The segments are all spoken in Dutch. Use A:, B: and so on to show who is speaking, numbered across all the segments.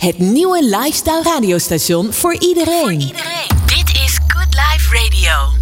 A: Het nieuwe lifestyle radiostation voor iedereen. Dit is Good Life Radio.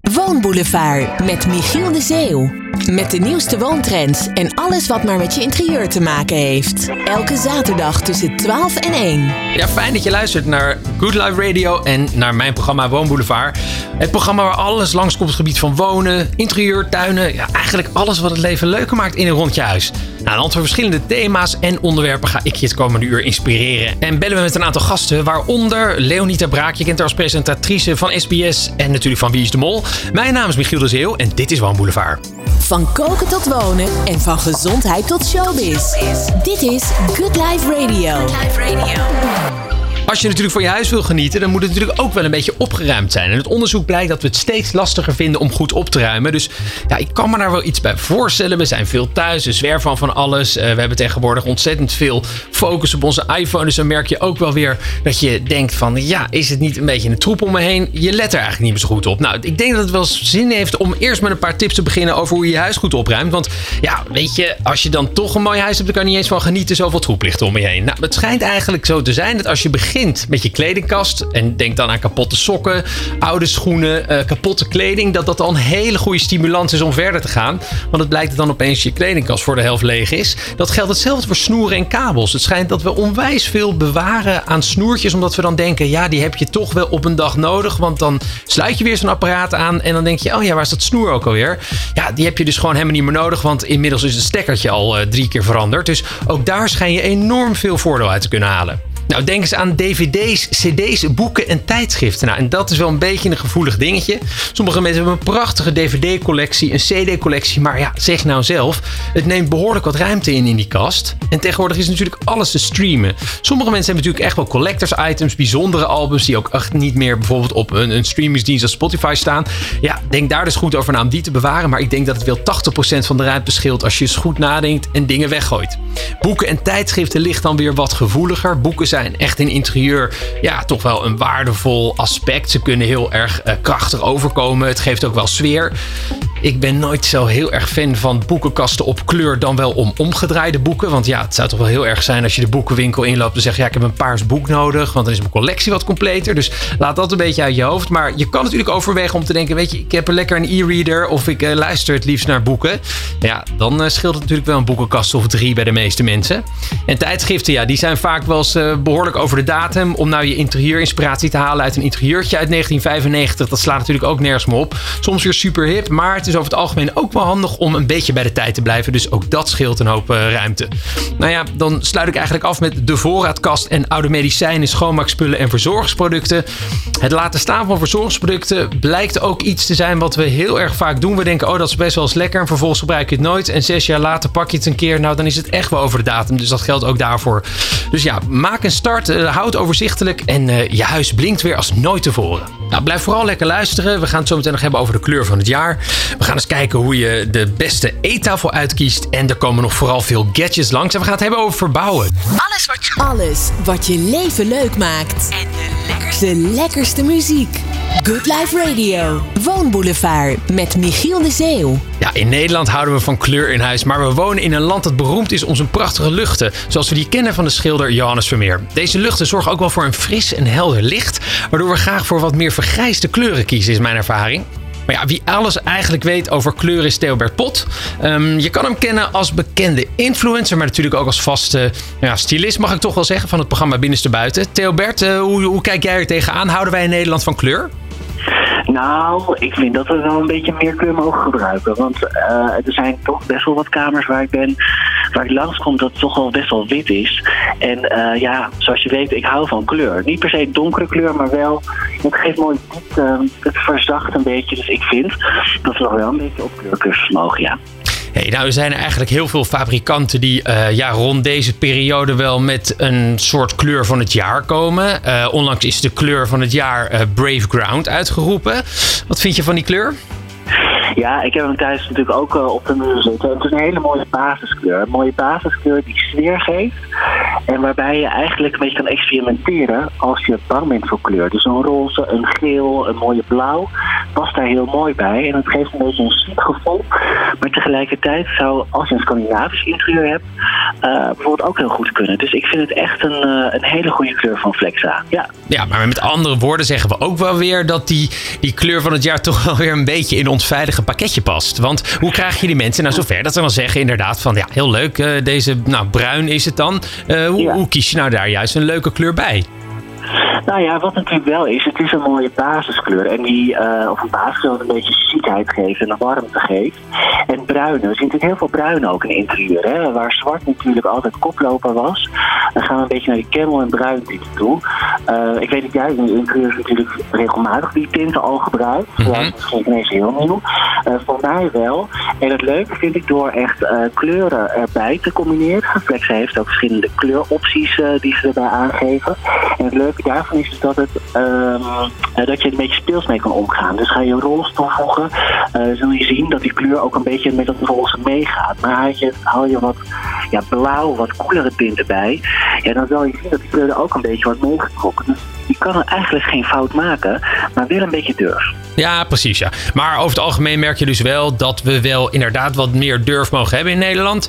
A: Woonboulevard met Michiel de Zeeuw. Met de nieuwste woontrends en alles wat maar met je interieur te maken heeft. Elke zaterdag tussen 12 en 1.
B: Ja, fijn dat je luistert naar Good Life Radio en naar mijn programma Woonboulevard. Het programma waar alles langskomt op het gebied van wonen, interieur, tuinen. Ja, eigenlijk alles wat het leven leuker maakt in een rondje huis. Nou, aan de hand van verschillende thema's en onderwerpen ga ik je het komende uur inspireren. En bellen we met een aantal gasten, waaronder Leonita Braak. Je kent haar als presentatrice van SBS en natuurlijk van Wie is de Mol. Mijn naam is Michiel de Zeeuw en dit is Woonboulevard.
A: Van koken tot wonen en van gezondheid tot showbiz. Dit is Good Life Radio. Good Life Radio.
B: Als je natuurlijk van je huis wil genieten, dan moet het natuurlijk ook wel een beetje opgeruimd zijn. En het onderzoek blijkt dat we het steeds lastiger vinden om goed op te ruimen. Dus ja, ik kan me daar wel iets bij voorstellen. We zijn veel thuis, we zwerven van van alles. Uh, we hebben tegenwoordig ontzettend veel focus op onze iPhone. Dus dan merk je ook wel weer dat je denkt van... ja, is het niet een beetje een troep om me heen? Je let er eigenlijk niet meer zo goed op. Nou, ik denk dat het wel zin heeft om eerst met een paar tips te beginnen... over hoe je je huis goed opruimt. Want ja, weet je, als je dan toch een mooi huis hebt... dan kan je niet eens van genieten zoveel troep ligt om je heen. Nou, het schijnt eigenlijk zo te zijn dat als je begint met je kledingkast. En denk dan aan kapotte sokken, oude schoenen, uh, kapotte kleding. Dat dat al een hele goede stimulans is om verder te gaan. Want het blijkt dat dan opeens je kledingkast voor de helft leeg is. Dat geldt hetzelfde voor snoeren en kabels. Het schijnt dat we onwijs veel bewaren aan snoertjes. Omdat we dan denken, ja, die heb je toch wel op een dag nodig. Want dan sluit je weer zo'n apparaat aan. En dan denk je, oh ja, waar is dat snoer ook alweer? Ja, die heb je dus gewoon helemaal niet meer nodig. Want inmiddels is het stekkertje al uh, drie keer veranderd. Dus ook daar schijn je enorm veel voordeel uit te kunnen halen. Nou, denk eens aan dvd's, cd's, boeken en tijdschriften. Nou, en dat is wel een beetje een gevoelig dingetje. Sommige mensen hebben een prachtige dvd-collectie, een cd-collectie. Maar ja, zeg nou zelf, het neemt behoorlijk wat ruimte in in die kast. En tegenwoordig is natuurlijk alles te streamen. Sommige mensen hebben natuurlijk echt wel collectors items, bijzondere albums... die ook echt niet meer bijvoorbeeld op een, een streamingsdienst als Spotify staan. Ja, denk daar dus goed over na om die te bewaren. Maar ik denk dat het wel 80% van de ruimte scheelt als je eens goed nadenkt en dingen weggooit. Boeken en tijdschriften ligt dan weer wat gevoeliger. Boeken zijn echt in interieur ja, toch wel een waardevol aspect. Ze kunnen heel erg uh, krachtig overkomen. Het geeft ook wel sfeer. Ik ben nooit zo heel erg fan van boekenkasten op kleur dan wel om omgedraaide boeken. Want ja, het zou toch wel heel erg zijn als je de boekenwinkel inloopt en zegt: Ja, ik heb een paars boek nodig, want dan is mijn collectie wat completer. Dus laat dat een beetje uit je hoofd. Maar je kan natuurlijk overwegen om te denken: Weet je, ik heb er lekker een e-reader of ik uh, luister het liefst naar boeken. Ja, dan uh, scheelt het natuurlijk wel een boekenkast of drie bij de meeste mensen. En tijdschriften, ja, die zijn vaak wel eens uh, behoorlijk over de datum. Om nou je interieurinspiratie te halen uit een interieurtje uit 1995. Dat slaat natuurlijk ook nergens meer op. Soms weer super hip, maar het is over het algemeen ook wel handig om een beetje bij de tijd te blijven. Dus ook dat scheelt een hoop uh, ruimte. Nou ja, dan sluit ik eigenlijk af met de voorraadkast en oude medicijnen, schoonmaakspullen en verzorgingsproducten. Het laten staan van verzorgingsproducten blijkt ook iets te zijn wat we heel erg vaak doen. We denken, oh dat is best wel eens lekker en vervolgens gebruik je het nooit. En zes jaar later pak je het een keer. Nou, dan is het echt wel over de datum. Dus dat geldt ook daarvoor. Dus ja, maak een start, uh, houd overzichtelijk en uh, je huis blinkt weer als nooit tevoren. Nou, blijf vooral lekker luisteren. We gaan het zo meteen nog hebben over de kleur van het jaar. We gaan eens kijken hoe je de beste eettafel uitkiest. En er komen nog vooral veel gadgets langs. En we gaan het hebben over verbouwen.
A: Alles wat je, Alles wat je leven leuk maakt. En de lekkerste, de lekkerste muziek. Good Life Radio. Woonboulevard met Michiel de Zeeuw.
B: Ja, in Nederland houden we van kleur in huis, maar we wonen in een land dat beroemd is om zijn prachtige luchten, zoals we die kennen van de schilder Johannes Vermeer. Deze luchten zorgen ook wel voor een fris en helder licht, waardoor we graag voor wat meer vergrijsde kleuren kiezen, is mijn ervaring. Maar ja, wie alles eigenlijk weet over kleur is Theobert Pot. Um, je kan hem kennen als bekende influencer, maar natuurlijk ook als vaste ja, stylist, mag ik toch wel zeggen, van het programma Binnenste Buiten. Theobert, uh, hoe, hoe kijk jij er tegenaan? Houden wij in Nederland van kleur?
C: Nou, ik vind dat we wel een beetje meer kleur mogen gebruiken. Want uh, er zijn toch best wel wat kamers waar ik ben, waar ik langskom dat het toch wel best wel wit is. En uh, ja, zoals je weet, ik hou van kleur. Niet per se donkere kleur, maar wel, het geeft mooi uh, het verzacht een beetje. Dus ik vind dat we nog wel een beetje op kleurcursus mogen, ja.
B: Nou, er zijn eigenlijk heel veel fabrikanten die uh, ja, rond deze periode wel met een soort kleur van het jaar komen. Uh, onlangs is de kleur van het jaar uh, Brave Ground uitgeroepen. Wat vind je van die kleur?
C: Ja, ik heb hem thuis natuurlijk ook op de muur zitten. Het is een hele mooie basiskleur. Een mooie basiskleur die sfeer geeft. En waarbij je eigenlijk een beetje kan experimenteren als je bang bent voor kleur. Dus een roze, een geel, een mooie blauw. past daar heel mooi bij. En het geeft een beetje een chic gevoel. Maar tegelijkertijd zou, als je een Scandinavisch interieur hebt, uh, bijvoorbeeld ook heel goed kunnen. Dus ik vind het echt een, uh, een hele goede kleur van Flexa. Ja.
B: ja, maar met andere woorden zeggen we ook wel weer dat die, die kleur van het jaar toch wel weer een beetje in ons veilige pakketje past. Want hoe krijg je die mensen nou zover dat ze dan zeggen inderdaad van ja, heel leuk, uh, deze nou, bruin is het dan. Hoe, ja. hoe kies je nou daar juist een leuke kleur bij?
C: Nou ja, wat natuurlijk wel is, het is een mooie basiskleur. En die, uh, of een basiskleur een beetje ziekheid geeft en een warmte geeft. En bruine, we zien natuurlijk heel veel bruin ook in interieur. Hè? Waar zwart natuurlijk altijd koploper was. Dan gaan we een beetje naar die camel en bruin tinten toe. Uh, ik weet dat jij in je interieur natuurlijk regelmatig die tinten al gebruikt. Mm -hmm. Dat is misschien ineens heel nieuw. Uh, voor mij wel. En het leuke vind ik door echt kleuren erbij te combineren. Flex heeft ook verschillende kleuropties die ze erbij aangeven. En het leuke daarvan is dus dat, het, um, dat je een beetje speels mee kan omgaan. Dus ga je roze toevoegen, zul je zien dat die kleur ook een beetje met dat roze meegaat. Maar haal je, je wat ja, blauw, wat koelere tinten bij, ja, dan zal je zien dat die kleur er ook een beetje wordt meegetrokken. Dus je kan er eigenlijk geen fout maken, maar wel een beetje durf.
B: Ja, precies. Ja. Maar over het algemeen merk je dus wel dat we wel inderdaad wat meer durf mogen hebben in Nederland.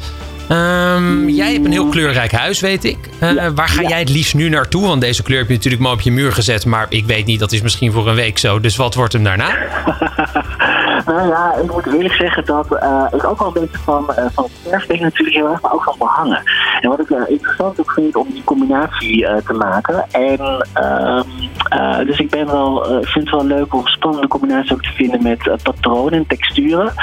B: Um, jij hebt een heel kleurrijk huis, weet ik. Uh, ja, waar ga ja. jij het liefst nu naartoe? Want deze kleur heb je natuurlijk maar op je muur gezet. Maar ik weet niet, dat is misschien voor een week zo. Dus wat wordt hem daarna?
C: nou ja, ik moet eerlijk zeggen dat uh, ik ook wel een beetje van, uh, van verf ben natuurlijk heel erg, maar ook van behangen. En wat ik interessant ook vind om die combinatie te maken. En ehm, dus ik ben wel, vind het wel leuk om spannende combinatie ook te vinden met patronen en texturen.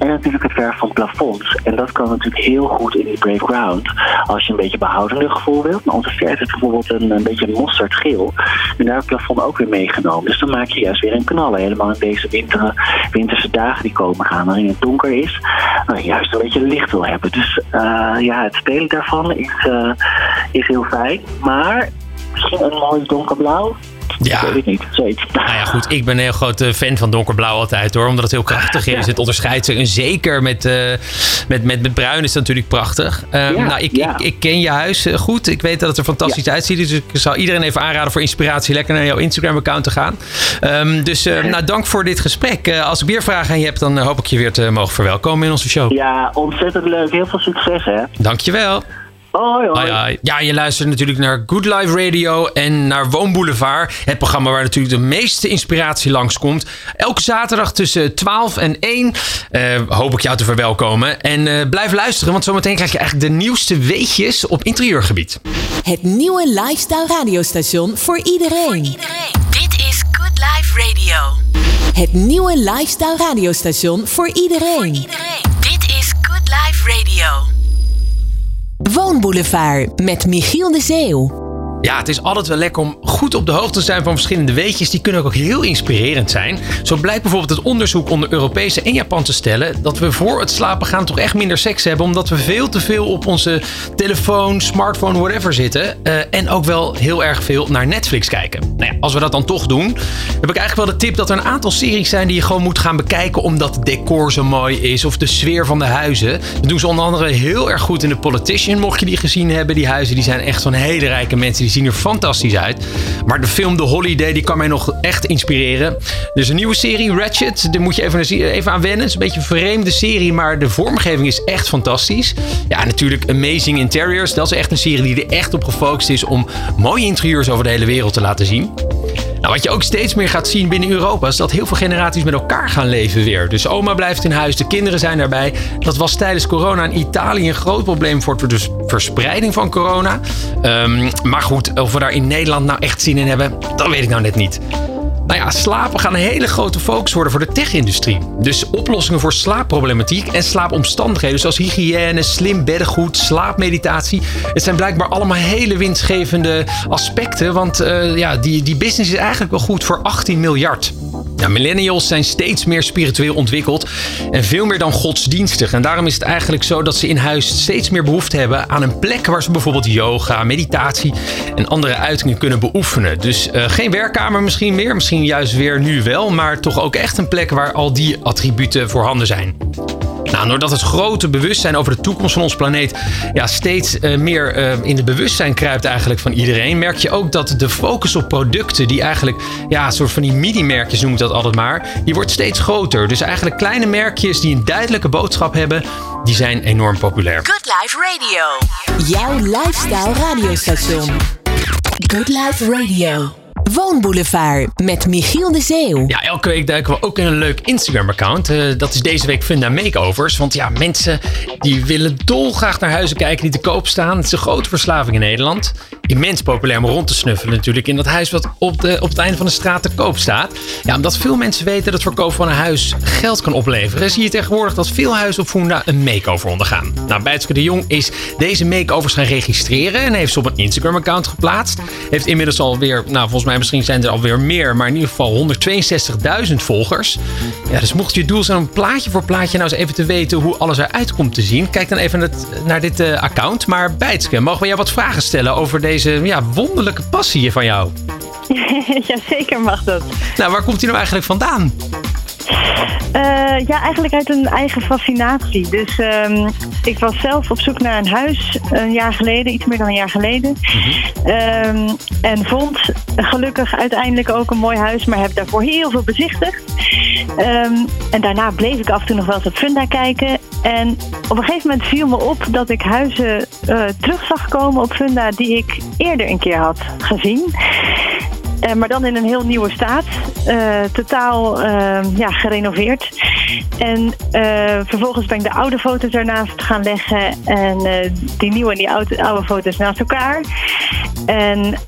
C: En natuurlijk het verf van plafonds. En dat kan natuurlijk heel goed in die brave ground. Als je een beetje behoudende gevoel wilt. Maar onze verf heeft bijvoorbeeld een, een beetje mosterdgeel. En daar het plafond ook weer meegenomen. Dus dan maak je juist weer een knallen. Helemaal in deze winter, winterse dagen die komen gaan. Waarin het donker is. Juist een beetje licht wil hebben. Dus uh, ja, het spelen daarvan is, uh, is heel fijn. Maar misschien een mooi donkerblauw.
B: Ja.
C: weet ik niet, zoiets.
B: Nou ja, goed. Ik ben een heel grote fan van donkerblauw altijd hoor. Omdat het heel krachtig is. Het onderscheidt zich. En zeker met, uh, met, met, met bruin is dat natuurlijk prachtig. Um, ja, nou, ik, ja. ik, ik, ken je huis goed. Ik weet dat het er fantastisch uitziet. Dus ik zou iedereen even aanraden voor inspiratie. Lekker naar jouw Instagram account te gaan. Um, dus uh, nou, dank voor dit gesprek. Uh, als ik weer vragen aan je heb, dan hoop ik je weer te mogen verwelkomen in onze show.
C: Ja, ontzettend leuk. Heel veel succes hè.
B: Dankjewel.
C: Hoi, hoi.
B: Hoi, hoi. Ja, je luistert natuurlijk naar Good Life Radio en naar Woonboulevard. Het programma waar natuurlijk de meeste inspiratie langskomt. Elke zaterdag tussen 12 en 1 uh, hoop ik jou te verwelkomen. En uh, blijf luisteren, want zometeen krijg je eigenlijk de nieuwste weetjes op interieurgebied.
A: Het nieuwe lifestyle radiostation voor iedereen. Voor iedereen. Dit is Good Life Radio. Het nieuwe lifestyle radiostation voor iedereen. Voor iedereen. Woonboulevard met Michiel de Zeeuw.
B: Ja, het is altijd wel lekker om goed op de hoogte te zijn van verschillende weetjes. Die kunnen ook heel inspirerend zijn. Zo blijkt bijvoorbeeld het onderzoek onder Europese en Japanse stellen dat we voor het slapen gaan toch echt minder seks hebben. Omdat we veel te veel op onze telefoon, smartphone, whatever zitten. Uh, en ook wel heel erg veel naar Netflix kijken. Nou ja, als we dat dan toch doen, heb ik eigenlijk wel de tip dat er een aantal series zijn die je gewoon moet gaan bekijken. Omdat het decor zo mooi is of de sfeer van de huizen. Dat doen ze onder andere heel erg goed in The Politician. Mocht je die gezien hebben, die huizen die zijn echt van hele rijke mensen. Zien er fantastisch uit. Maar de film The Holiday die kan mij nog echt inspireren. Dus een nieuwe serie, Ratchet. Daar moet je even, even aan wennen. Het is een beetje een vreemde serie, maar de vormgeving is echt fantastisch. Ja, natuurlijk Amazing Interiors. Dat is echt een serie die er echt op gefocust is om mooie interieurs over de hele wereld te laten zien. Nou, wat je ook steeds meer gaat zien binnen Europa is dat heel veel generaties met elkaar gaan leven weer. Dus oma blijft in huis, de kinderen zijn daarbij. Dat was tijdens corona in Italië een groot probleem voor de verspreiding van corona. Um, maar goed, of we daar in Nederland nou echt zin in hebben, dat weet ik nou net niet. Nou ja, slapen gaan een hele grote focus worden voor de tech-industrie. Dus oplossingen voor slaapproblematiek en slaapomstandigheden, zoals hygiëne, slim beddengoed, slaapmeditatie. Het zijn blijkbaar allemaal hele winstgevende aspecten, want uh, ja, die, die business is eigenlijk wel goed voor 18 miljard. Millennials zijn steeds meer spiritueel ontwikkeld en veel meer dan godsdienstig. En daarom is het eigenlijk zo dat ze in huis steeds meer behoefte hebben aan een plek waar ze bijvoorbeeld yoga, meditatie en andere uitingen kunnen beoefenen. Dus uh, geen werkkamer misschien meer, misschien juist weer nu wel, maar toch ook echt een plek waar al die attributen voorhanden zijn. Nou, doordat het grote bewustzijn over de toekomst van ons planeet ja, steeds uh, meer uh, in het bewustzijn kruipt eigenlijk van iedereen, merk je ook dat de focus op producten, die eigenlijk, ja, een soort van die mini-merkjes noem ik dat altijd maar, die wordt steeds groter. Dus eigenlijk kleine merkjes die een duidelijke boodschap hebben, die zijn enorm populair.
A: Good Life Radio. Jouw lifestyle radiostation. Good Life Radio. Woonboulevard met Michiel de Zeeuw.
B: Ja, elke week duiken we ook in een leuk Instagram-account. Uh, dat is deze week Funda Makeovers. Want ja, mensen die willen dolgraag naar huizen kijken die te koop staan. Het is een grote verslaving in Nederland. Immens populair om rond te snuffelen natuurlijk in dat huis wat op, de, op het einde van de straat te koop staat. Ja, omdat veel mensen weten dat verkoop van een huis geld kan opleveren, zie je tegenwoordig dat veel huizen op Funda een makeover ondergaan. Nou, Bijtske de Jong is deze makeovers gaan registreren en heeft ze op een Instagram-account geplaatst. Heeft inmiddels alweer, nou volgens mij misschien zijn er alweer meer, maar in ieder geval 162.000 volgers. Ja, dus mocht je doel zijn om plaatje voor plaatje nou eens even te weten hoe alles eruit komt te zien, kijk dan even naar dit uh, account. Maar Bijtske, mogen we jou wat vragen stellen over deze ja, wonderlijke passie van jou?
D: ja, zeker mag dat.
B: Nou, waar komt die nou eigenlijk vandaan?
D: Uh, ja, eigenlijk uit een eigen fascinatie. Dus um, ik was zelf op zoek naar een huis een jaar geleden, iets meer dan een jaar geleden. um, en vond gelukkig uiteindelijk ook een mooi huis, maar heb daarvoor heel veel bezichtigd. Um, en daarna bleef ik af en toe nog wel eens op Funda kijken. En op een gegeven moment viel me op dat ik huizen uh, terug zag komen op Funda die ik eerder een keer had gezien. Uh, maar dan in een heel nieuwe staat. Uh, totaal uh, ja, gerenoveerd. En vervolgens ben ik de oude foto's ernaast gaan leggen. En die nieuwe en die oude, oude foto's naast elkaar. En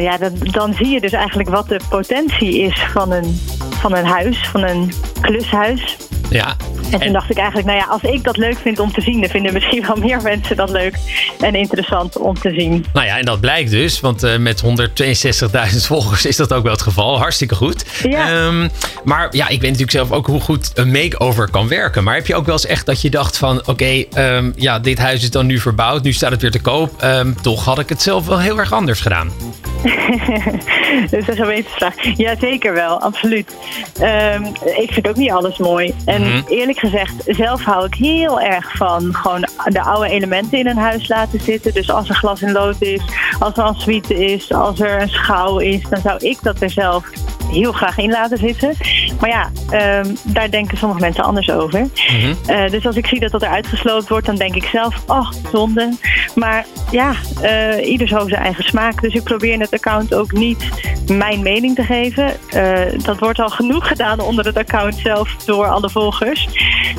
D: ja, dan, dan zie je dus eigenlijk wat de potentie is van een, van een huis, van een klushuis.
B: Ja.
D: En toen dacht ik eigenlijk, nou ja, als ik dat leuk vind om te zien, dan vinden misschien wel meer mensen dat leuk en interessant om te zien.
B: Nou ja, en dat blijkt dus, want uh, met 162.000 volgers is dat ook wel het geval. Hartstikke goed.
D: Ja.
B: Um, maar ja, ik weet natuurlijk zelf ook hoe goed een make-over kan werken. Maar heb je ook wel eens echt dat je dacht van, oké, okay, um, ja, dit huis is dan nu verbouwd, nu staat het weer te koop. Um, toch had ik het zelf wel heel erg anders gedaan.
D: dat is een gewetensvraag. Ja, zeker wel, absoluut. Um, ik vind ook niet alles mooi. En mm-hmm. eerlijk gezegd, zelf hou ik heel erg van gewoon de oude elementen in een huis laten zitten. Dus als er glas in lood is, als er een suite is, als er een schouw is, dan zou ik dat er zelf heel graag in laten zitten. Maar ja, um, daar denken sommige mensen anders over. Mm-hmm. Uh, dus als ik zie dat dat eruit gesloopt wordt, dan denk ik zelf, oh, zonde. Maar ja, uh, ieder zo zijn eigen smaak. Dus ik probeer het account ook niet mijn mening te geven. Uh, dat wordt al genoeg gedaan onder het account zelf door alle volgers.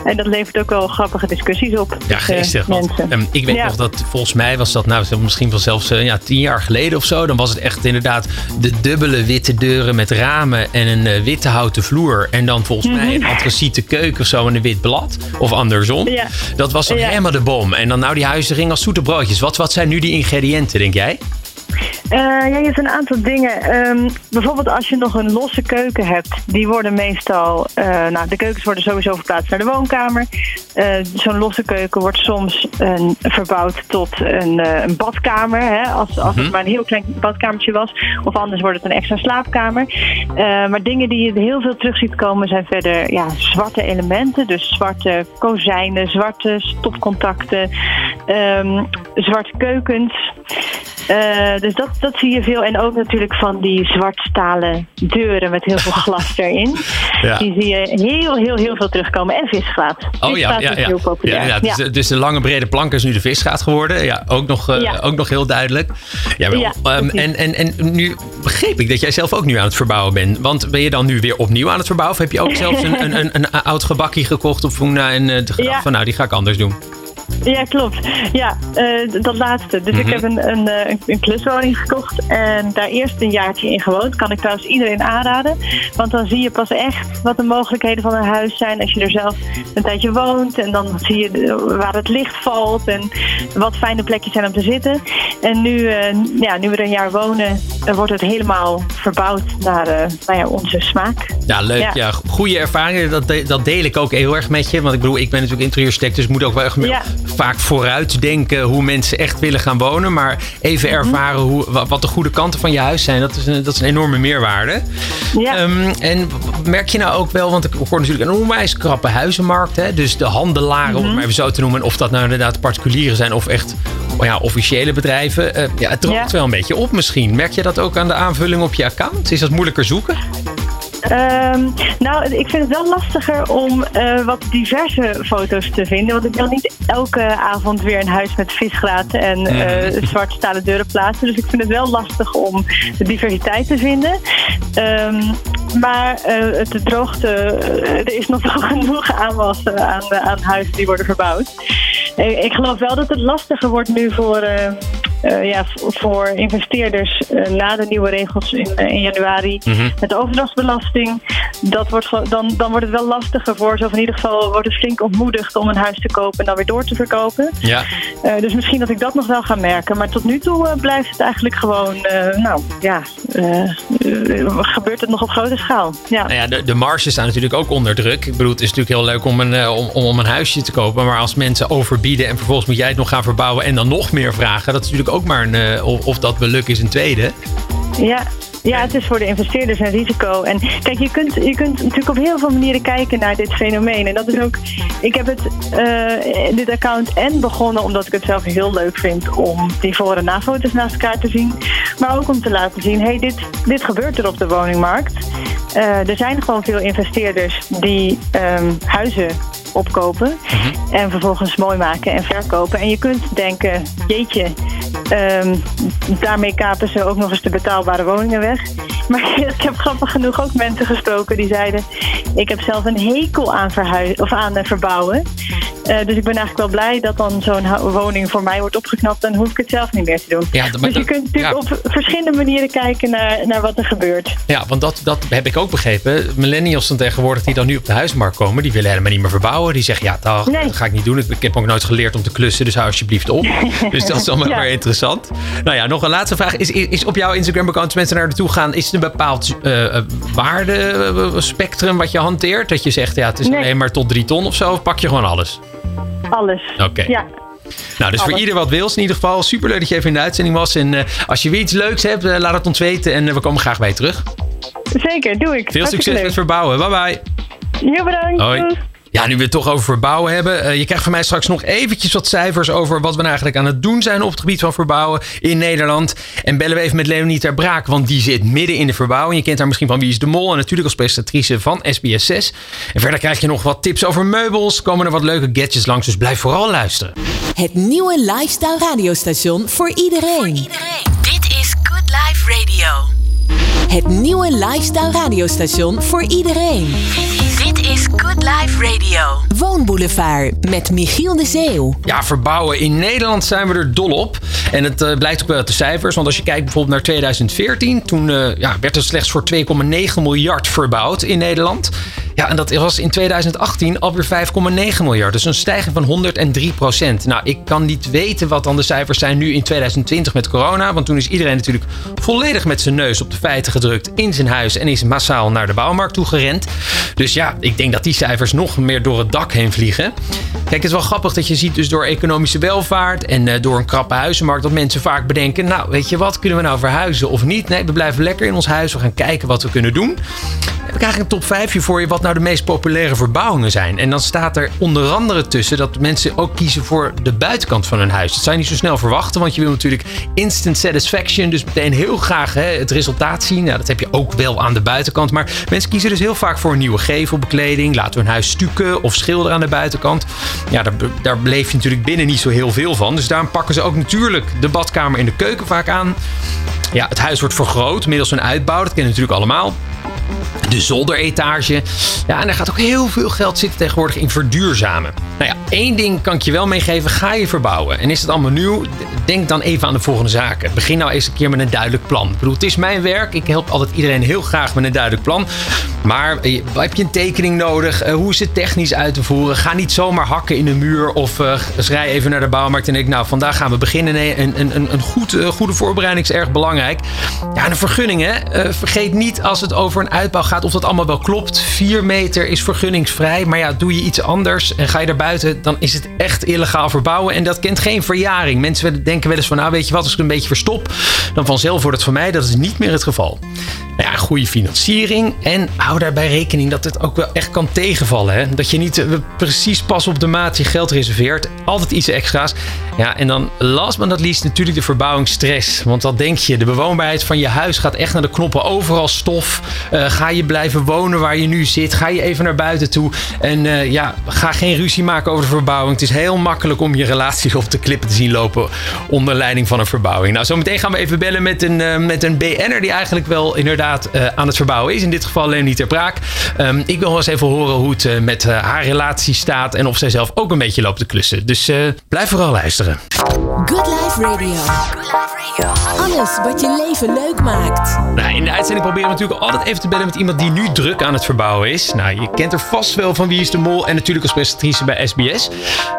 D: En dat levert ook wel grappige discussies op.
B: Ja, geestig. Want, um, ik weet ja. nog dat volgens mij was dat nou misschien wel zelfs uh, ja, tien jaar geleden of zo. Dan was het echt inderdaad de dubbele witte deuren met ramen en een uh, witte houten vloer. En dan volgens mij een antraciete keuken of zo en een wit blad. Of andersom.
D: Ja.
B: Dat was dan ja. helemaal de bom. En dan nou die huizen gingen als zoete broodjes. Wat, wat zijn nu die ingrediënten, denk jij?
D: Uh, ja, je hebt een aantal dingen. Um, bijvoorbeeld als je nog een losse keuken hebt, die worden meestal. Uh, nou, de keukens worden sowieso verplaatst naar de woonkamer. Uh, Zo'n losse keuken wordt soms verbouwd tot een, een badkamer. Hè, als, als het maar een heel klein badkamertje was. Of anders wordt het een extra slaapkamer. maar dingen die je heel veel terug ziet komen zijn verder ja, zwarte elementen. Dus zwarte kozijnen, zwarte stopcontacten, um, zwarte keukens. Uh, dus dat, dat zie je veel. En ook natuurlijk van die zwartstalen deuren met heel veel glas erin. Ja. Die zie je heel, heel, heel veel terugkomen. En visgraat.
B: Oh
D: visgraat
B: ja, ja, ja.
D: heel populair.
B: Ja, dus, dus, de lange brede plank is nu de visgraat geworden. Ja, ook nog, uh, ja. ook nog heel duidelijk. Ja, um, en, en, en nu begreep ik dat jij zelf ook nu aan het verbouwen bent. Want ben je dan nu weer opnieuw aan het verbouwen? Of heb je ook zelfs een, een, een, een oud gebakje gekocht op Funa en uh, gedacht van nou, die ga ik anders doen?
D: Ja, klopt. Ja, uh, dat laatste. Dus ik heb een, een, een, een, kluswoning gekocht en daar eerst een jaartje in gewoond. Kan ik trouwens iedereen aanraden. Want dan zie je pas echt wat de mogelijkheden van een huis zijn als je er zelf een tijdje woont. En dan zie je waar het licht valt en wat fijne plekjes zijn om te zitten. En nu, uh, ja, nu we er een jaar wonen, wordt het helemaal verbouwd naar nou ja, onze smaak.
B: Ja, leuk. Ja. goede ervaringen. Dat, dat deel ik ook heel erg met je. Want ik bedoel, ik ben natuurlijk interieurstech, dus ik moet ook wel echt vaak vooruit denken hoe mensen echt willen gaan wonen. Maar even mhm. ervaren hoe, wat de goede kanten van je huis zijn, dat is een, dat is een enorme meerwaarde. Ja. Ehm, en merk je nou ook wel, want ik hoor natuurlijk een onwijs krappe huizenmarkt. Hè? Dus de handelaren, om het mhm. maar even zo te noemen. Of dat nou inderdaad particulieren zijn of echt oh ja, officiële bedrijven. Uh, ja, het droogt wel een beetje op misschien. Merk je dat ook aan de aanvulling op je account? Is dat moeilijker zoeken?
D: Ehm, nou, ik vind het wel lastiger om uh, wat diverse foto's te vinden. Want ik wil niet elke avond weer een huis met visgraten en uh, zwart stalen deuren plaatsen. Dus ik vind het wel lastig om de diversiteit te vinden. Um, maar uh, het droogte, er is nog wel genoeg aanwas aan, aan huizen die worden verbouwd. ik geloof wel dat het lastiger wordt nu voor uh, ja, voor investeerders uh, na de nieuwe regels in, in januari mm met de overdrachtsbelasting. Dat wordt, dan, dan wordt het wel lastiger voor ze. Of in ieder geval wordt het flink ontmoedigd om een huis te kopen en dan weer door te verkopen. Ja. dus misschien dat ik dat nog wel ga merken. Maar tot nu toe blijft het eigenlijk gewoon, nou ja, gebeurt het nog op grote schaal. Ja.
B: Nou ja, de, de marges staan natuurlijk ook onder druk. Ik bedoel, het is natuurlijk heel leuk om een, om, om een huisje te kopen. Maar als mensen overbieden en vervolgens moet jij het nog gaan verbouwen en dan nog meer vragen, dat is natuurlijk ook maar een, eh, of, of dat lukken is een tweede.
D: Ja, ja, het is voor de investeerders een risico. En kijk, je kunt, je kunt natuurlijk op heel veel manieren kijken naar dit fenomeen. En dat is ook. Ik heb het, uh, dit account en begonnen omdat ik het zelf heel leuk vind om die voor- en na-foto's naast elkaar te zien. Maar ook om te laten zien: hé, hey, dit, dit gebeurt er op de woningmarkt. Uh, er zijn gewoon veel investeerders die um, huizen opkopen. Mhm. En vervolgens mooi maken en verkopen. En je kunt denken, jeetje, um, daarmee kapen ze ook nog eens de betaalbare woningen weg. Maar ik heb grappig genoeg ook mensen gesproken die zeiden... ik heb zelf een hekel aan, verhuizen, of aan uh, verbouwen. Uh, dus ik ben eigenlijk wel blij dat dan zo'n woning voor mij wordt opgeknapt. Dan hoef ik het zelf niet meer te doen. Ja, dus je kunt natuurlijk op verschillende manieren kijken naar, naar wat er gebeurt.
B: Ja, want dat, dat heb ik ook begrepen. Millennials dan tegenwoordig die dan nu op de huismarkt komen... die willen helemaal niet meer verbouwen. Die zeggen, ja, dag, dat ga ik niet doen. Ik, heb ook nooit geleerd om te klussen, dus hou alsjeblieft op. dus dat is allemaal ja. weer interessant. Nou ja, nog een laatste vraag. Is, is op jouw Instagram-account, als mensen naar naartoe gaan... is het een bepaald uh, waardespectrum wat je hanteert? Dat je zegt, ja, het is alleen maar tot drie ton of zo? Of pak je gewoon alles?
D: Alles.
B: Oké. Ja. Nou, dus voor ieder wat wil. In ieder geval superleuk dat je even in de uitzending was. En uh, als je weer iets leuks hebt, uh, laat het ons weten. En uh, we komen graag bij je terug.
D: Zeker, doe ik.
B: Veel succes met verbouwen. Bye bye.
D: Heel bedankt.
B: Hoi. Ja, nu we het toch over verbouwen hebben. Uh, je krijgt van mij straks nog eventjes wat cijfers over wat we nou eigenlijk aan het doen zijn op het gebied van verbouwen in Nederland. En bellen we even met Leonie ter Braak, want die zit midden in de verbouwing. Je kent haar misschien van Wie is de Mol en natuurlijk als presentatrice van SBS 6. En verder krijg je nog wat tips over meubels. Komen er wat leuke gadgets langs, dus blijf vooral luisteren.
A: Het nieuwe lifestyle radiostation voor iedereen. Voor iedereen. Dit is Good Life Radio. Het nieuwe lifestyle radiostation voor iedereen. Good Life Radio. Woonboulevard met Michiel de Zeeuw.
B: Ja, verbouwen. In Nederland zijn we er dol op. En het uh, blijkt ook wel uit de cijfers. Want als je kijkt bijvoorbeeld naar 2014... toen uh, ja, werd er slechts voor 2,9 miljard verbouwd in Nederland. Ja, en dat was in 2018 alweer 5,9 miljard. Dus een stijging van 103 procent. Nou, ik kan niet weten wat dan de cijfers zijn nu in 2020 met corona. Want toen is iedereen natuurlijk volledig met zijn neus op de feiten gedrukt in zijn huis. En is massaal naar de bouwmarkt toe gerend. Dus ja, ik denk dat die cijfers nog meer door het dak heen vliegen. Kijk, het is wel grappig dat je ziet dus door economische welvaart en uh, door een krappe huizenmarkt dat mensen vaak bedenken, nou weet je wat, kunnen we nou verhuizen of niet? Nee, we blijven lekker in ons huis, we gaan kijken wat we kunnen doen. Heb ik eigenlijk een top 5 voor je wat nou de meest populaire verbouwingen zijn. En dan staat er onder andere tussen dat mensen ook kiezen voor de buitenkant van hun huis. Dat zou je niet zo snel verwachten, want je wil natuurlijk instant satisfaction, dus meteen heel graag hè, het resultaat zien. Nou, dat heb je ook wel aan de buitenkant, maar mensen kiezen dus heel vaak voor een nieuwe gevelbekleding, laten we hun huis stukken of schilderen aan de buitenkant. Ja, daar, daar bleef je natuurlijk binnen niet zo heel veel van. Dus daarom pakken ze ook natuurlijk de badkamer en de keuken vaak aan. Ja, het huis wordt vergroot middels een uitbouw. Dat ken je natuurlijk allemaal. De zolderetage. Ja, en daar gaat ook heel veel geld zitten tegenwoordig in verduurzamen. Nou ja, één ding kan ik je wel meegeven. Ga je verbouwen en is het allemaal nieuw? Denk dan even aan de volgende zaken. Begin nou eens een keer met een duidelijk plan. Ik bedoel, het is mijn werk. Ik help altijd iedereen heel graag met een duidelijk plan. Maar eh, heb je een tekening nodig? Eh, hoe is het technisch uit te voeren? Ga niet zomaar hakken in een muur of uh, even naar de bouwmarkt en denk, nou, vandaag gaan we beginnen. Nee, een, een, een goed, goede voorbereiding is erg belangrijk. Ja, en een vergunning, vergeet niet als het over een uitbouw gaat of dat allemaal wel klopt. 4 meter is vergunningsvrij. Maar ja, doe je iets anders en ga je er buiten, dan is het echt illegaal verbouwen. En dat kent geen verjaring. Mensen denken wel eens van, nou weet je wat, als ik een beetje verstop, dan vanzelf wordt het voor mij. Dat is niet meer het geval. Nou ja, goede financiering. En hou daarbij rekening dat het ook wel echt kan tegenvallen. Hè? Dat je niet uh, precies pas op de maat je geld reserveert. Altijd iets extra's. Ja, en dan last but not least natuurlijk de verbouwingsstress. Want dan denk je, de bewoonbaarheid van je huis gaat echt naar de knoppen. Overal stof. Uh, ga je blijven wonen waar je nu zit? Ga je even naar buiten toe? En uh, ja, ga geen ruzie maken over de verbouwing. Het is heel makkelijk om je relaties op de klippen te zien lopen onder leiding van een verbouwing. Nou, zometeen gaan we even bellen met een, met een BN'er die eigenlijk wel inderdaad aan het verbouwen is. In dit geval Leonie Ter Braak. Um, ik wil wel eens even horen hoe het met haar relatie staat. En of zij zelf ook een beetje loopt te klussen. Dus blijf vooral luisteren.
A: Good Life Radio. Alles wat je leven leuk maakt.
B: Nou, in de uitzending proberen we natuurlijk altijd even te bellen met iemand die nu druk aan het verbouwen is. Nou, je kent er vast wel van Wie is de Mol. En natuurlijk als presentatrice bij SBS.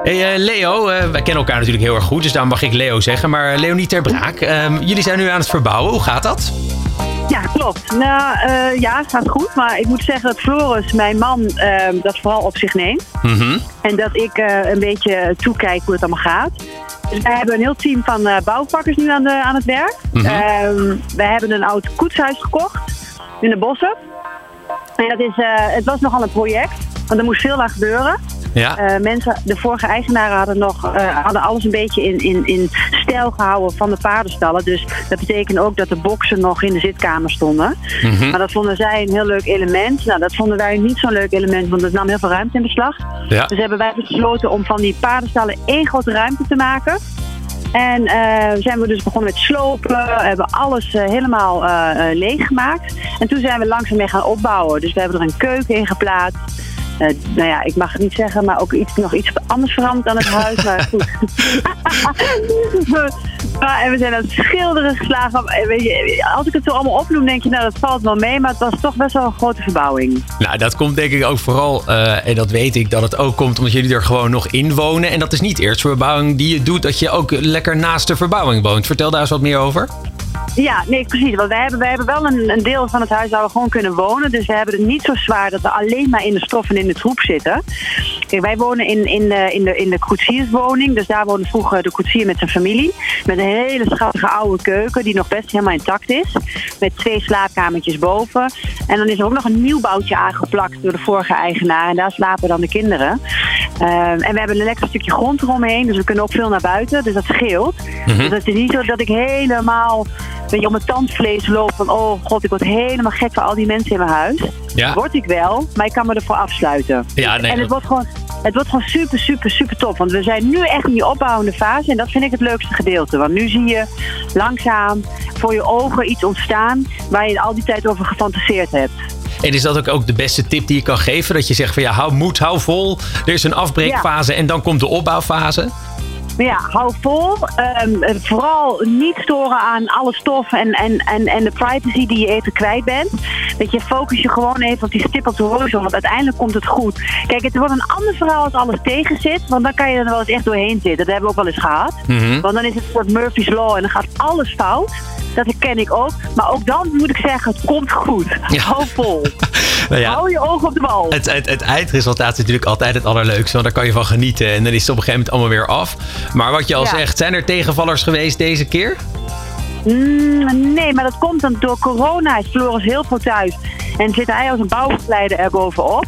B: Hey, Leo, wij kennen elkaar natuurlijk heel erg goed. Dus daar mag ik Leo zeggen. Maar Leonie Ter Braak, um, jullie zijn nu aan het verbouwen. Hoe gaat dat?
E: Ja, klopt. Nou, uh, ja, het gaat goed. Maar ik moet zeggen dat Floris, mijn man, uh, dat vooral op zich neemt.
B: Mm -hmm.
E: En dat ik uh, een beetje toekijk hoe het allemaal gaat. Dus wij hebben een heel team van bouwvakkers nu aan, de, aan het werk.
B: Mm
E: -hmm. wij hebben een oud koetshuis gekocht in de bossen. En dat is, het was nogal een project, want er moest veel aan gebeuren.
B: Ja.
E: Uh, mensen, de vorige eigenaren hadden, nog, uh, hadden alles een beetje in, in, in stijl gehouden van de paardenstallen. Dus dat betekent ook dat de boksen nog in de zitkamer stonden.
B: Mm -hmm.
E: Maar dat vonden zij een heel leuk element. Nou, dat vonden wij niet zo'n leuk element, want het nam heel veel ruimte in beslag.
B: Ja.
E: Dus hebben wij besloten om van die paardenstallen één grote ruimte te maken. En uh, zijn we dus begonnen met slopen, hebben alles uh, helemaal uh, leeggemaakt. En toen zijn we langzaam mee gaan opbouwen. Dus we hebben er een keuken in geplaatst. Uh, nou ja, ik mag het niet zeggen, maar ook iets, nog iets anders veranderd aan het huis. Maar goed. maar, en we zijn aan het schilderen geslagen. Weet je, als ik het zo allemaal opnoem, denk je, nou dat valt wel mee. Maar het was toch best wel een grote verbouwing.
B: Nou, dat komt denk ik ook vooral, uh, en dat weet ik, dat het ook komt omdat jullie er gewoon nog in wonen. En dat is niet eerst verbouwing die je doet, dat je ook lekker naast de verbouwing woont. Vertel daar eens wat meer over.
E: Ja, nee, precies. Want wij hebben, wij hebben wel een, een, deel van het huis waar we gewoon kunnen wonen. Dus we hebben het niet zo zwaar dat we alleen maar in de stof en in de troep zitten. Kijk, wij wonen in, in, de, in, de, in de koetsierswoning. Dus daar woonde vroeger de koetsier met zijn familie. Met een hele schattige oude keuken die nog best helemaal intact is. Met twee slaapkamertjes boven. En dan is er ook nog een nieuwbouwtje aangeplakt door de vorige eigenaar. En daar slapen dan de kinderen. Um, en we hebben een lekker stukje grond eromheen. Dus we kunnen ook veel naar buiten. Dus dat scheelt.
B: Mm -hmm.
E: Dus het is niet zo dat ik helemaal weet je, op mijn tandvlees loop van oh god, ik word helemaal gek van al die mensen in mijn huis.
B: Ja.
E: Word ik wel, maar ik kan me ervoor afsluiten.
B: Ja, nee,
E: en het wordt, gewoon, het wordt gewoon super, super, super top. Want we zijn nu echt in die opbouwende fase en dat vind ik het leukste gedeelte. Want nu zie je langzaam voor je ogen iets ontstaan waar je al die tijd over gefantaseerd hebt.
B: En is dat ook, ook de beste tip die je kan geven? Dat je zegt van ja, hou moed, hou vol. Er is een afbreekfase ja. en dan komt de opbouwfase.
E: Ja, hou vol. Um, vooral niet storen aan alle stof en, en, en, en de privacy die je even kwijt bent. Dat je focus je gewoon even op die stip op de horizon, want uiteindelijk komt het goed. Kijk, het wordt een ander verhaal als alles tegen zit, want dan kan je er wel eens echt doorheen zitten. Dat hebben we ook wel eens gehad.
B: Mm -hmm.
E: Want dan is het een soort Murphy's Law en dan gaat alles fout. Dat ken ik ook. Maar ook dan moet ik zeggen, het komt goed. Ja. Hou vol.
B: nou ja,
E: Hou je ogen op de bal.
B: Het, het, het, eindresultaat is natuurlijk altijd het allerleukste. Want daar kan je van genieten. En dan is het op een gegeven moment allemaal weer af. Maar wat je al ja. zegt, zijn er tegenvallers geweest deze keer?
E: Mm, nee, maar dat komt dan door corona. Is Floris heel veel thuis. En zit hij als een bouwbegeleider er bovenop.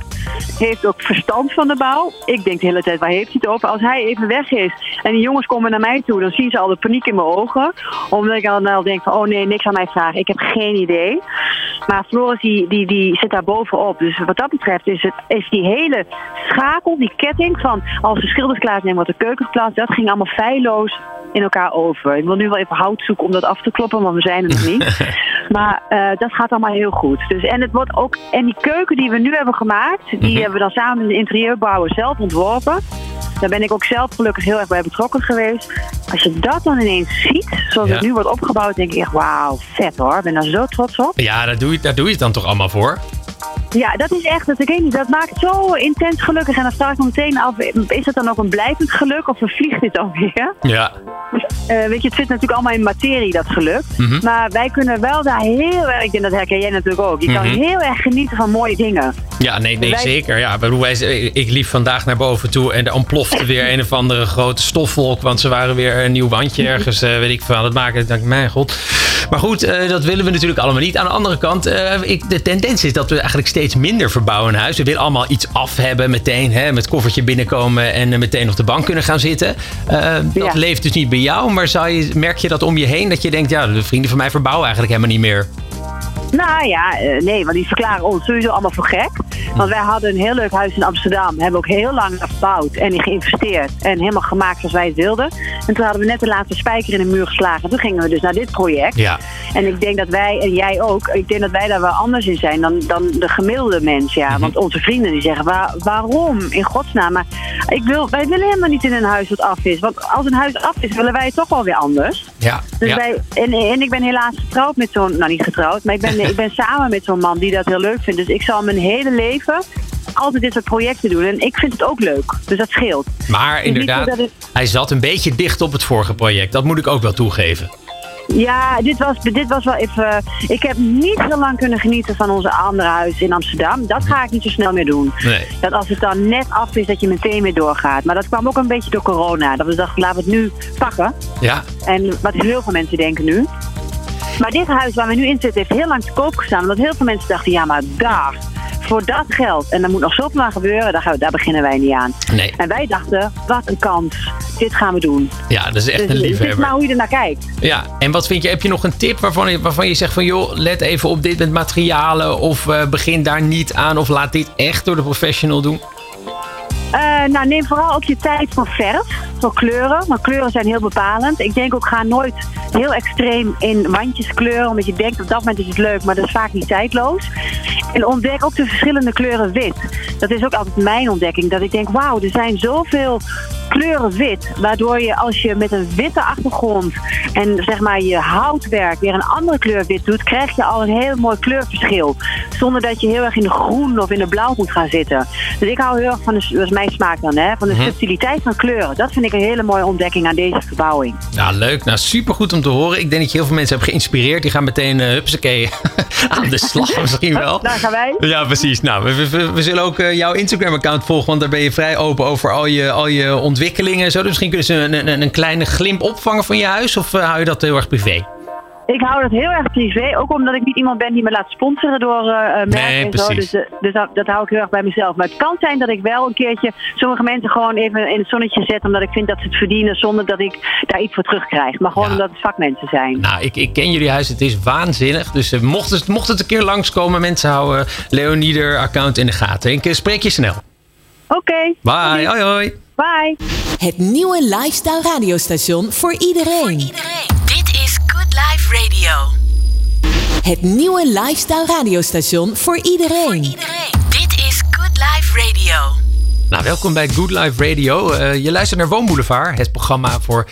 E: Heeft ook verstand van de bouw. Ik denk de hele tijd, waar heeft hij het over? Als hij even weg is en die jongens komen naar mij toe, dan zien ze al de paniek in mijn ogen. Omdat ik dan al denk van, oh nee, niks aan mij vragen. Ik heb geen idee. Maar Floris die, die, die zit daar bovenop. Dus wat dat betreft is, het, is die hele schakel, die ketting van als de schilders klaar zijn, wordt de keuken geplaatst. Dat ging allemaal feilloos in elkaar over. Ik wil nu wel even hout zoeken om dat af te kloppen, want we zijn er nog niet. Maar eh, dat gaat allemaal heel goed. Dus, en, het wordt ook, en die keuken die we nu hebben gemaakt, die
B: Mhm.
E: hebben we dan samen met de interieurbouwer zelf ontworpen. Daar ben ik ook zelf gelukkig heel erg bij betrokken geweest. Als je dat dan ineens ziet, zoals
B: Ja.
E: het nu wordt opgebouwd, denk ik echt, wauw, vet hoor. Ik ben daar zo trots op.
B: Ja, daar doe, je, daar doe je het dan toch allemaal voor?
E: Ja, dat is echt, dat, ik weet niet, dat maakt zo intens gelukkig. En dan sta ik me meteen af, is het dan ook een blijvend geluk of vervliegt dit alweer?
B: Ja.
E: Eh, weet je, het zit natuurlijk allemaal in materie, dat geluk.
B: Mhm.
E: Maar wij kunnen wel daar heel erg, denk dat herken jij natuurlijk ook. Je kan
B: Mhm.
E: heel erg genieten van mooie dingen.
B: Ja, nee, nee
E: Wij-
B: zeker. Ja, wij, ik liep vandaag naar boven toe en er ontplofte weer een of andere grote stofwolk. Want ze waren weer een nieuw wandje ergens, eh, weet ik veel, aan het maken. Ik mijn god. Maar goed, eh, dat willen we natuurlijk allemaal niet. Aan de andere kant, ik, de tendens is dat we eigenlijk steeds minder verbouwen huis. We willen allemaal iets af hebben meteen, hè, met koffertje binnenkomen en eh, meteen op de bank kunnen gaan zitten. Eh, dat
E: Ja.
B: leeft dus niet bij jou, maar zou je, merk je dat om je heen? Dat je denkt, ja, de vrienden van mij verbouwen eigenlijk helemaal niet meer.
E: Nou ja, eh, nee, want die verklaren ons sowieso allemaal voor gek. Want wij hadden een heel leuk huis in Amsterdam. Hebben ook heel lang gebouwd en geïnvesteerd. En helemaal gemaakt zoals wij het wilden. En toen hadden we net de laatste spijker in de muur geslagen. Toen gingen we dus naar dit project.
B: Ja.
E: En ik denk dat wij, en jij ook, ik denk dat wij daar wel anders in zijn dan, dan de gemiddelde mens. Ja. Want onze vrienden die zeggen, Waar, waarom in godsnaam? Maar ik wil, wij willen helemaal niet in een huis dat af is. Want als een huis af is, willen wij het toch wel weer anders.
B: Ja,
E: Dus
B: ja.
E: wij, en, en ik ben helaas getrouwd met zo'n, nou niet getrouwd, maar ik ben, ik ben samen met zo'n man die dat heel leuk vindt. Dus ik zal mijn hele leven altijd dit soort projecten doen. En ik vind het ook leuk. Dus dat scheelt.
B: Maar
E: niet
B: inderdaad,
E: het-
B: hij zat een beetje dicht op het vorige project. Dat moet ik ook wel toegeven.
E: Ja, dit was, dit was wel even. Ik heb niet heel lang kunnen genieten van onze andere huis in Amsterdam. Dat ga ik niet zo snel meer doen.
B: Nee.
E: Dat als het dan net af is, dat je meteen weer doorgaat. Maar dat kwam ook een beetje door corona. Dat we dachten, laten we het nu pakken.
B: Ja,
E: En wat heel veel mensen denken nu. Maar dit huis waar we nu in zitten heeft heel lang te koop gestaan. Omdat heel veel mensen dachten, ja maar daar, voor dat geld. En er moet nog zoveel aan gebeuren, daar, gaan we, daar beginnen wij niet aan.
B: nee.
E: En wij dachten, wat een kans. Dit gaan we doen.
B: Ja, dat is echt
E: Dus
B: een
E: het is
B: liefhebber.
E: maar hoe je er naar kijkt.
B: Ja, en wat vind je, heb je nog een tip waarvan je, waarvan je zegt van joh, let even op dit met materialen of eh, begin daar niet aan of laat dit echt door de professional doen?
E: Eh, nou, neem vooral ook je tijd voor verf, voor kleuren. Want kleuren zijn heel bepalend. Ik denk ook, ga nooit heel extreem in wandjes kleuren. Omdat je denkt, op dat moment is het leuk, maar dat is vaak niet tijdloos. En ontdek ook de verschillende kleuren wit. Dat is ook altijd mijn ontdekking. Dat ik denk, wauw, er zijn zoveel kleuren wit. Waardoor je als je met een witte achtergrond en zeg maar je houtwerk weer een andere kleur wit doet, krijg je al een heel mooi kleurverschil. Zonder dat je heel erg in de groen of in de blauw moet gaan zitten. Dus ik hou heel erg van, de, dat is mijn smaak dan, hè, van de subtiliteit van kleuren. Dat vind ik een hele mooie ontdekking aan deze verbouwing.
B: Nou, leuk. Nou, supergoed om te horen. Ik denk dat je heel veel mensen hebt geïnspireerd. Die gaan meteen uh, hupsakee aan de slag misschien wel.
E: Daar gaan wij.
B: Ja, precies. Nou, we, we, we zullen ook uh, jouw Instagram-account volgen, want daar ben je vrij open over al je, al je ontwikkelingen en zo. Dus misschien kunnen ze een, een, een kleine glimp opvangen van je huis of uh, hou je dat heel erg privé?
E: Ik hou dat heel erg privé, ook omdat ik niet iemand ben die me laat sponsoren door uh, merken
B: nee,
E: en zo. Dus, uh, dus dat, dat, hou ik heel erg bij mezelf. Maar het kan zijn dat ik wel een keertje sommige mensen gewoon even in het zonnetje zet, omdat ik vind dat ze het verdienen, zonder dat ik daar iets voor terugkrijg. Maar gewoon ja. omdat het vakmensen zijn.
B: Nou, ik, ik ken jullie huis, het is waanzinnig. Dus uh, mocht, het, mocht het een keer langskomen, mensen houden Leonieder account in de gaten. Ik spreek je snel.
E: Oké.
B: Okay. Bye, hoi hoi.
E: Bye.
A: Het nieuwe lifestyle radiostation voor iedereen.
F: Voor iedereen. Dit is Good Life Radio.
A: Het nieuwe lifestyle radiostation voor iedereen.
F: Voor iedereen. Dit is Good Life Radio.
B: Nou, welkom bij Good Life Radio. Uh, je luistert naar Woonboulevard, het programma voor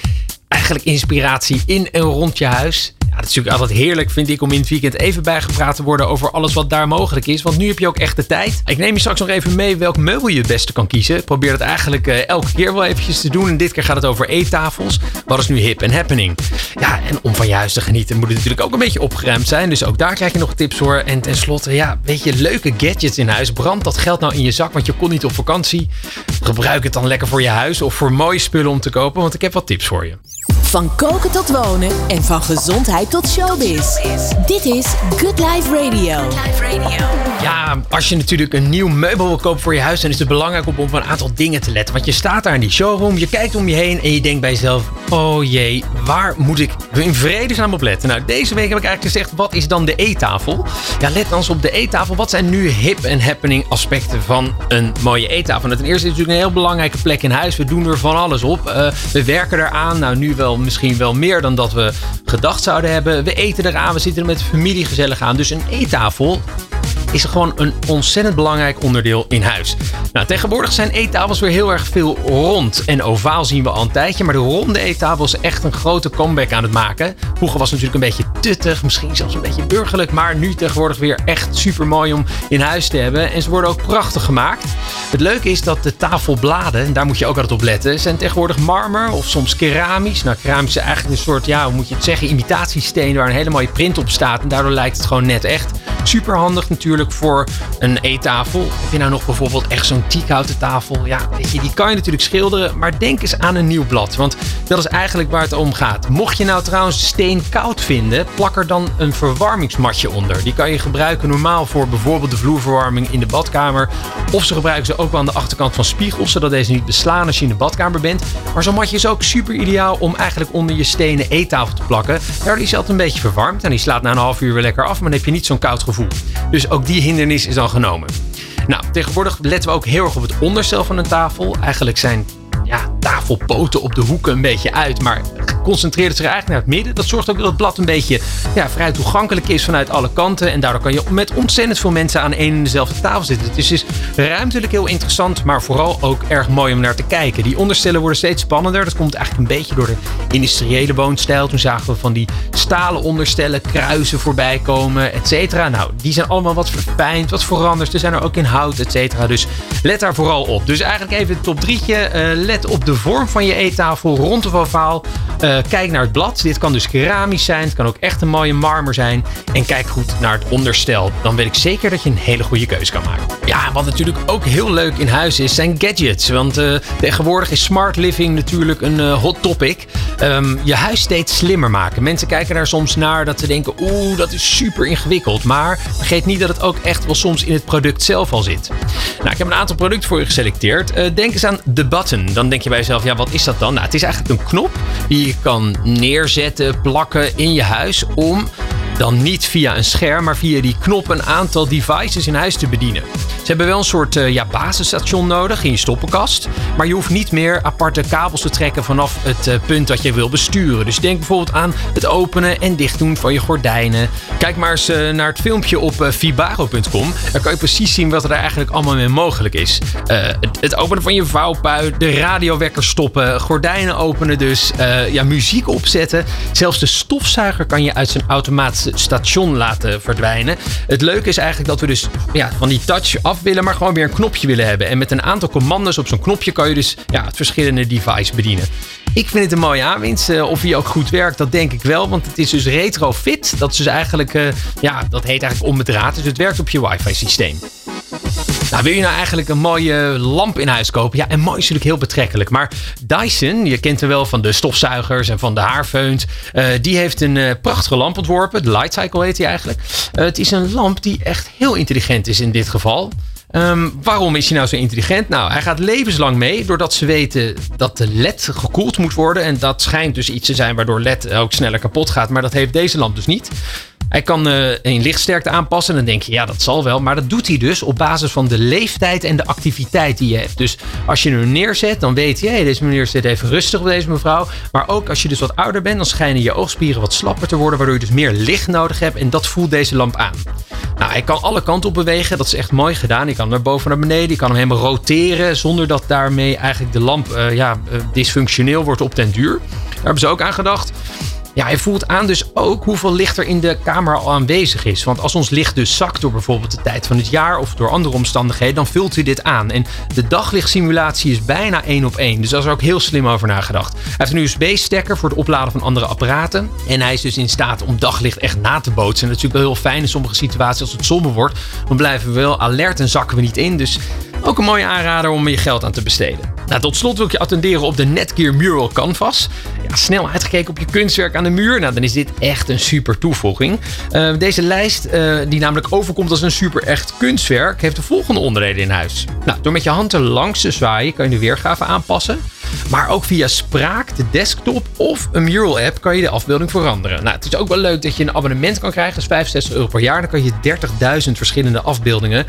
B: eigenlijk inspiratie in en rond je huis. Het is natuurlijk altijd heerlijk, vind ik, om in het weekend even bijgepraat te worden over alles wat daar mogelijk is. Want nu heb je ook echt de tijd. Ik neem je straks nog even mee welk meubel je het beste kan kiezen. Probeer dat eigenlijk uh, elke keer wel eventjes te doen. En dit keer gaat het over eettafels. Wat is nu hip en happening? Ja, en om van je te genieten moet het natuurlijk ook een beetje opgeruimd zijn. Dus ook daar krijg je nog tips voor. En tenslotte, ja, weet je, leuke gadgets in huis. Brand dat geld nou in je zak, want je kon niet op vakantie. Gebruik het dan lekker voor je huis of voor mooie spullen om te kopen. Want ik heb wat tips voor je.
A: Van koken tot wonen en van gezondheid tot showbiz. Dit is Good Life Radio.
B: Ja, als je natuurlijk een nieuw meubel wil kopen voor je huis, dan is het belangrijk om op een aantal dingen te letten. Want je staat daar in die showroom, je kijkt om je heen en je denkt bij jezelf: oh jee, waar moet ik in vredesnaam op letten? Nou, deze week heb ik eigenlijk gezegd: wat is dan de eettafel? Ja, let dan eens op de eettafel. Wat zijn nu hip en happening aspecten van een mooie eettafel? Nou, ten eerste is het natuurlijk een heel belangrijke plek in huis. We doen er van alles op. Uh, we werken eraan. Nou, nu wel misschien wel meer dan dat we gedacht zouden hebben. We eten eraan, we zitten er met familie gezellig aan. Dus een eettafel is gewoon een ontzettend belangrijk onderdeel in huis. Nou, tegenwoordig zijn eettafels weer heel erg veel rond. En ovaal zien we al een tijdje, maar de ronde eettafel is echt een grote comeback aan het maken. Vroeger was het natuurlijk een beetje tuttig, misschien zelfs een beetje burgerlijk, maar nu tegenwoordig weer echt super mooi om in huis te hebben. En ze worden ook prachtig gemaakt. Het leuke is dat de tafelbladen, en daar moet je ook altijd op letten, zijn tegenwoordig marmer of soms keramisch. Nou, keramisch is eigenlijk een soort, ja, hoe moet je het zeggen, imitatiesteen waar een hele mooie print op staat. En daardoor lijkt het gewoon net echt. Super handig natuurlijk voor een eettafel. Heb je nou nog bijvoorbeeld echt zo'n teakhouten tafel? Ja, weet je, die kan je natuurlijk schilderen. Maar denk eens aan een nieuw blad. Want dat is eigenlijk waar het om gaat. Mocht je nou trouwens steen koud vinden, plak er dan een verwarmingsmatje onder. Die kan je gebruiken normaal voor bijvoorbeeld de vloerverwarming in de badkamer. Of ze gebruiken ze ook wel aan de achterkant van spiegels, zodat deze niet beslaan als je in de badkamer bent. Maar zo'n matje is ook super ideaal om eigenlijk onder je stenen eettafel te plakken. Daar is altijd een beetje verwarmd en die slaat na een half uur weer lekker af, maar dan heb je niet zo'n koud gevoel. Dus ook die hindernis is dan genomen. Nou, tegenwoordig letten we ook heel erg op het onderstel van een tafel. Eigenlijk zijn ja, tafelpoten op de hoeken een beetje uit. Maar concentreert zich eigenlijk naar het midden. Dat zorgt ook dat het blad een beetje ja, vrij toegankelijk is vanuit alle kanten. En daardoor kan je met ontzettend veel mensen aan één en dezelfde tafel zitten. Het is dus ruimtelijk heel interessant, maar vooral ook erg mooi om naar te kijken. Die onderstellen worden steeds spannender. Dat komt eigenlijk een beetje door de industriële woonstijl. Toen zagen we van die stalen onderstellen, kruisen voorbij komen, et cetera. Nou, die zijn allemaal wat verfijnd, wat veranderd. Er zijn er ook in hout, et cetera. Dus let daar vooral op. Dus eigenlijk even het top drietje. Uh, let op de vorm van je eettafel, rond of ovaal. Uh, kijk naar het blad. Dit kan dus keramisch zijn. Het kan ook echt een mooie marmer zijn. En kijk goed naar het onderstel. Dan weet ik zeker dat je een hele goede keuze kan maken. Ja, wat natuurlijk ook heel leuk in huis is, zijn gadgets. Want uh, tegenwoordig is smart living natuurlijk een uh, hot topic. Um, je huis steeds slimmer maken. Mensen kijken daar soms naar dat ze denken, oeh, dat is super ingewikkeld. Maar vergeet niet dat het ook echt wel soms in het product zelf al zit. Nou, ik heb een aantal producten voor je geselecteerd. denk eens aan de button. Dan denk je bij jezelf, ja, wat is dat dan? Nou, het is eigenlijk een knop die je kan neerzetten, plakken in je huis om dan niet via een scherm, maar via die knop een aantal devices in huis te bedienen. Ze hebben wel een soort uh, ja, basisstation nodig in je stoppenkast. Maar je hoeft niet meer aparte kabels te trekken vanaf het uh, punt dat je wil besturen. Dus denk bijvoorbeeld aan het openen en dichtdoen van je gordijnen. Kijk maar eens uh, naar het filmpje op vibaro.com. Daar kan je precies zien wat er eigenlijk allemaal mee mogelijk is. Het, het, openen van je vouwpui, de radiowekker stoppen, gordijnen openen dus, ja, muziek opzetten. Zelfs de stofzuiger kan je uit zijn automaat station laten verdwijnen. Het leuke is eigenlijk dat we dus ja, van die touch af willen, maar gewoon weer een knopje willen hebben. En met een aantal commando's op zo'n knopje kan je dus ja, het verschillende device bedienen. Ik vind het een mooie aanwinst. Uh, of hij ook goed werkt, dat denk ik wel. Want het is dus retrofit. Dat is dus eigenlijk, uh, ja, dat heet eigenlijk onbedraad. Dus het werkt op je wifi systeem. Nou, wil je nou eigenlijk een mooie lamp in huis kopen? Ja, en mooi is natuurlijk heel betrekkelijk. Maar Dyson, je kent hem wel van de stofzuigers en van de haarfeunt. Uh, die heeft een uh, prachtige lamp ontworpen. De Light Cycle heet hij eigenlijk. Uh, het is een lamp die echt heel intelligent is in dit geval. Um, waarom is hij nou zo intelligent? Nou, hij gaat levenslang mee doordat ze weten dat de LED gekoeld moet worden. En dat schijnt dus iets te zijn waardoor LED ook sneller kapot gaat. Maar dat heeft deze lamp dus niet. Hij kan uh, een lichtsterkte aanpassen. Dan denk je, ja, dat zal wel. Maar dat doet hij dus op basis van de leeftijd en de activiteit die je hebt. Dus als je hem neerzet, dan weet je, hey, deze meneer zit even rustig op deze mevrouw. Maar ook als je dus wat ouder bent, dan schijnen je oogspieren wat slapper te worden. Waardoor je dus meer licht nodig hebt. En dat voelt deze lamp aan. Nou, hij kan alle kanten op bewegen. Dat is echt mooi gedaan. Je kan naar boven naar beneden. Je kan hem helemaal roteren. Zonder dat daarmee eigenlijk de lamp uh, ja, uh, dysfunctioneel wordt op den duur. Daar hebben ze ook aan gedacht. Ja, hij voelt aan dus ook hoeveel licht er in de kamer al aanwezig is. Want als ons licht dus zakt door bijvoorbeeld de tijd van het jaar of door andere omstandigheden, dan vult hij dit aan. En de daglichtsimulatie is bijna één op één. Dus daar is er ook heel slim over nagedacht. Hij heeft een USB-stekker voor het opladen van andere apparaten. En hij is dus in staat om daglicht echt na te bootsen. En dat is natuurlijk wel heel fijn in sommige situaties als het somber wordt. Dan blijven we wel alert en zakken we niet in. Dus ook een mooie aanrader om je geld aan te besteden. Nou, tot slot wil ik je attenderen op de Netgear Mural Canvas. Ja, snel uitgekeken op je kunstwerk aan de muur. Nou, dan is dit echt een super toevoeging. Uh, deze lijst, uh, die namelijk overkomt als een super echt kunstwerk, heeft de volgende onderdelen in huis. Nou, door met je hand er langs te zwaaien kan je de weergave aanpassen. Maar ook via spraak, de desktop of een mural app kan je de afbeelding veranderen. Nou, het is ook wel leuk dat je een abonnement kan krijgen. Dat is 65 euro per jaar. Dan kan je 30.000 verschillende afbeeldingen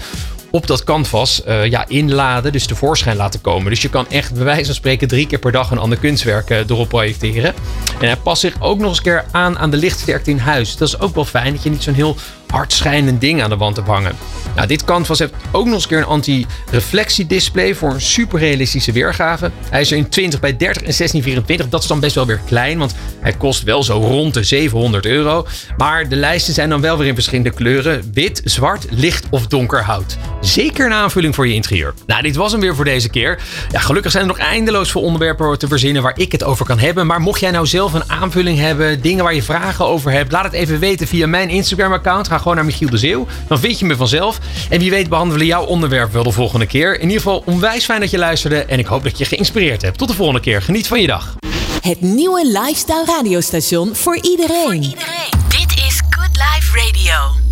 B: op dat canvas uh, ja, inladen, dus tevoorschijn laten komen. Dus je kan echt bij wijze van spreken drie keer per dag een ander kunstwerk uh, erop projecteren. En hij past zich ook nog eens een keer aan aan de lichtsterkte in huis. Dat is ook wel fijn dat je niet zo'n heel hard schijnend ding aan de wand hebt hangen. Nou, dit canvas heeft ook nog eens een keer een anti-reflectiedisplay voor een super realistische weergave. Hij is er in 20 bij 30 en 1624. Dat is dan best wel weer klein, want hij kost wel zo rond de 700 euro. Maar de lijsten zijn dan wel weer in verschillende kleuren: wit, zwart, licht of donker hout. Zeker een aanvulling voor je interieur. Nou, dit was hem weer voor deze keer. Ja, gelukkig zijn er nog eindeloos veel onderwerpen te verzinnen waar ik het over kan hebben. Maar mocht jij nou zelf een aanvulling hebben, dingen waar je vragen over hebt, laat het even weten via mijn Instagram-account. Ga gewoon naar Michiel de Zeeuw. Dan vind je me vanzelf. En wie weet behandelen we jouw onderwerp wel de volgende keer. In ieder geval onwijs fijn dat je luisterde. En ik hoop dat je geïnspireerd hebt. Tot de volgende keer. Geniet van je dag.
A: Het nieuwe Lifestyle radiostation voor. Voor
F: iedereen. Dit is Good Life Radio.